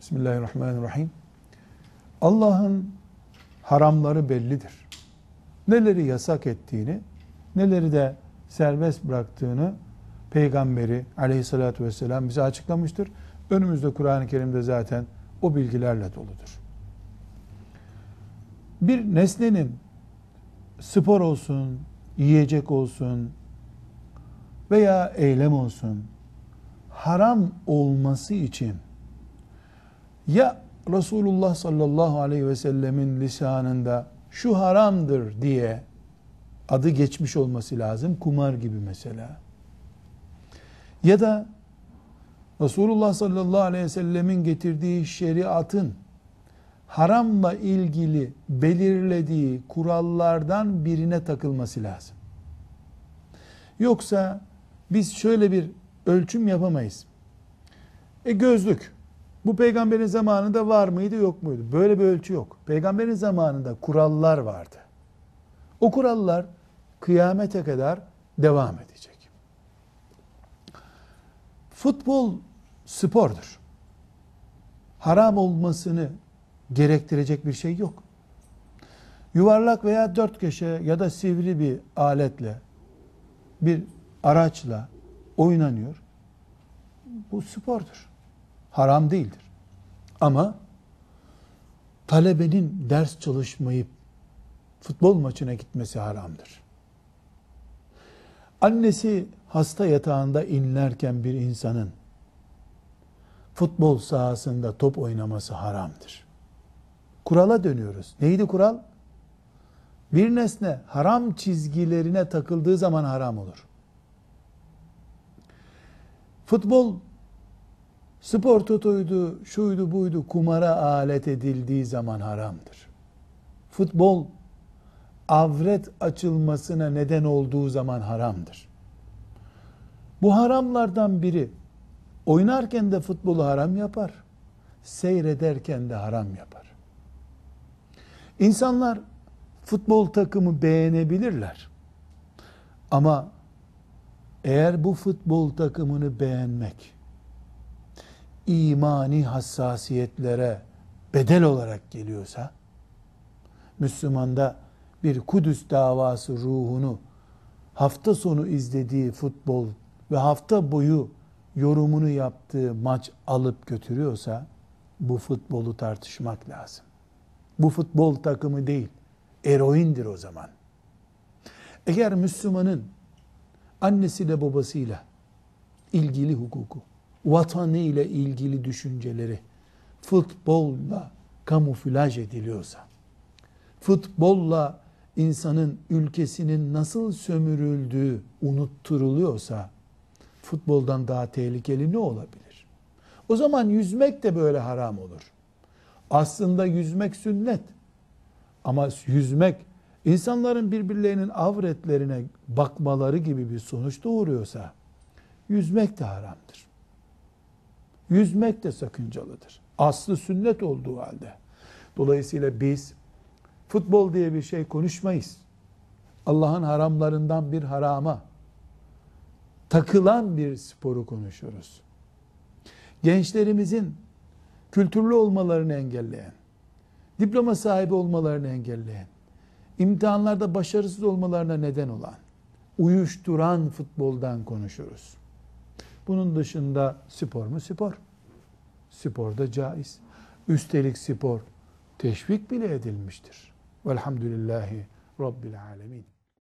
Bismillahirrahmanirrahim. Allah'ın haramları bellidir. Neleri yasak ettiğini, neleri de serbest bıraktığını Peygamberi aleyhissalatü vesselam bize açıklamıştır. Önümüzde Kur'an-ı Kerim'de zaten o bilgilerle doludur. Bir nesnenin spor olsun, yiyecek olsun veya eylem olsun haram olması için ya Resulullah sallallahu aleyhi ve sellemin lisanında şu haramdır diye adı geçmiş olması lazım. Kumar gibi mesela. Ya da Resulullah sallallahu aleyhi ve sellemin getirdiği şeriatın haramla ilgili belirlediği kurallardan birine takılması lazım. Yoksa biz şöyle bir ölçüm yapamayız. E gözlük. Bu peygamberin zamanında var mıydı yok muydu? Böyle bir ölçü yok. Peygamberin zamanında kurallar vardı. O kurallar kıyamete kadar devam edecek. Futbol spordur. Haram olmasını gerektirecek bir şey yok. Yuvarlak veya dört köşe ya da sivri bir aletle, bir araçla oynanıyor. Bu spordur. Haram değildir. Ama talebenin ders çalışmayıp futbol maçına gitmesi haramdır. Annesi hasta yatağında inlerken bir insanın futbol sahasında top oynaması haramdır. Kurala dönüyoruz. Neydi kural? Bir nesne haram çizgilerine takıldığı zaman haram olur. Futbol spor totoydu, şuydu buydu, kumara alet edildiği zaman haramdır. Futbol avret açılmasına neden olduğu zaman haramdır. Bu haramlardan biri oynarken de futbolu haram yapar, seyrederken de haram yapar. İnsanlar futbol takımı beğenebilirler. Ama eğer bu futbol takımını beğenmek imani hassasiyetlere bedel olarak geliyorsa Müslümanda bir Kudüs davası ruhunu hafta sonu izlediği futbol ve hafta boyu yorumunu yaptığı maç alıp götürüyorsa bu futbolu tartışmak lazım. Bu futbol takımı değil, eroindir o zaman. Eğer Müslümanın annesiyle babasıyla ilgili hukuku, vatanı ile ilgili düşünceleri futbolla kamuflaj ediliyorsa, futbolla insanın ülkesinin nasıl sömürüldüğü unutturuluyorsa, futboldan daha tehlikeli ne olabilir? O zaman yüzmek de böyle haram olur. Aslında yüzmek sünnet. Ama yüzmek insanların birbirlerinin avretlerine bakmaları gibi bir sonuç doğuruyorsa yüzmek de haramdır. Yüzmek de sakıncalıdır. Aslı sünnet olduğu halde. Dolayısıyla biz futbol diye bir şey konuşmayız. Allah'ın haramlarından bir harama takılan bir sporu konuşuyoruz. Gençlerimizin kültürlü olmalarını engelleyen, diploma sahibi olmalarını engelleyen, imtihanlarda başarısız olmalarına neden olan, uyuşturan futboldan konuşuyoruz. Bunun dışında spor mu? Spor. Spor da caiz. Üstelik spor teşvik bile edilmiştir. Velhamdülillahi Rabbil Alemin.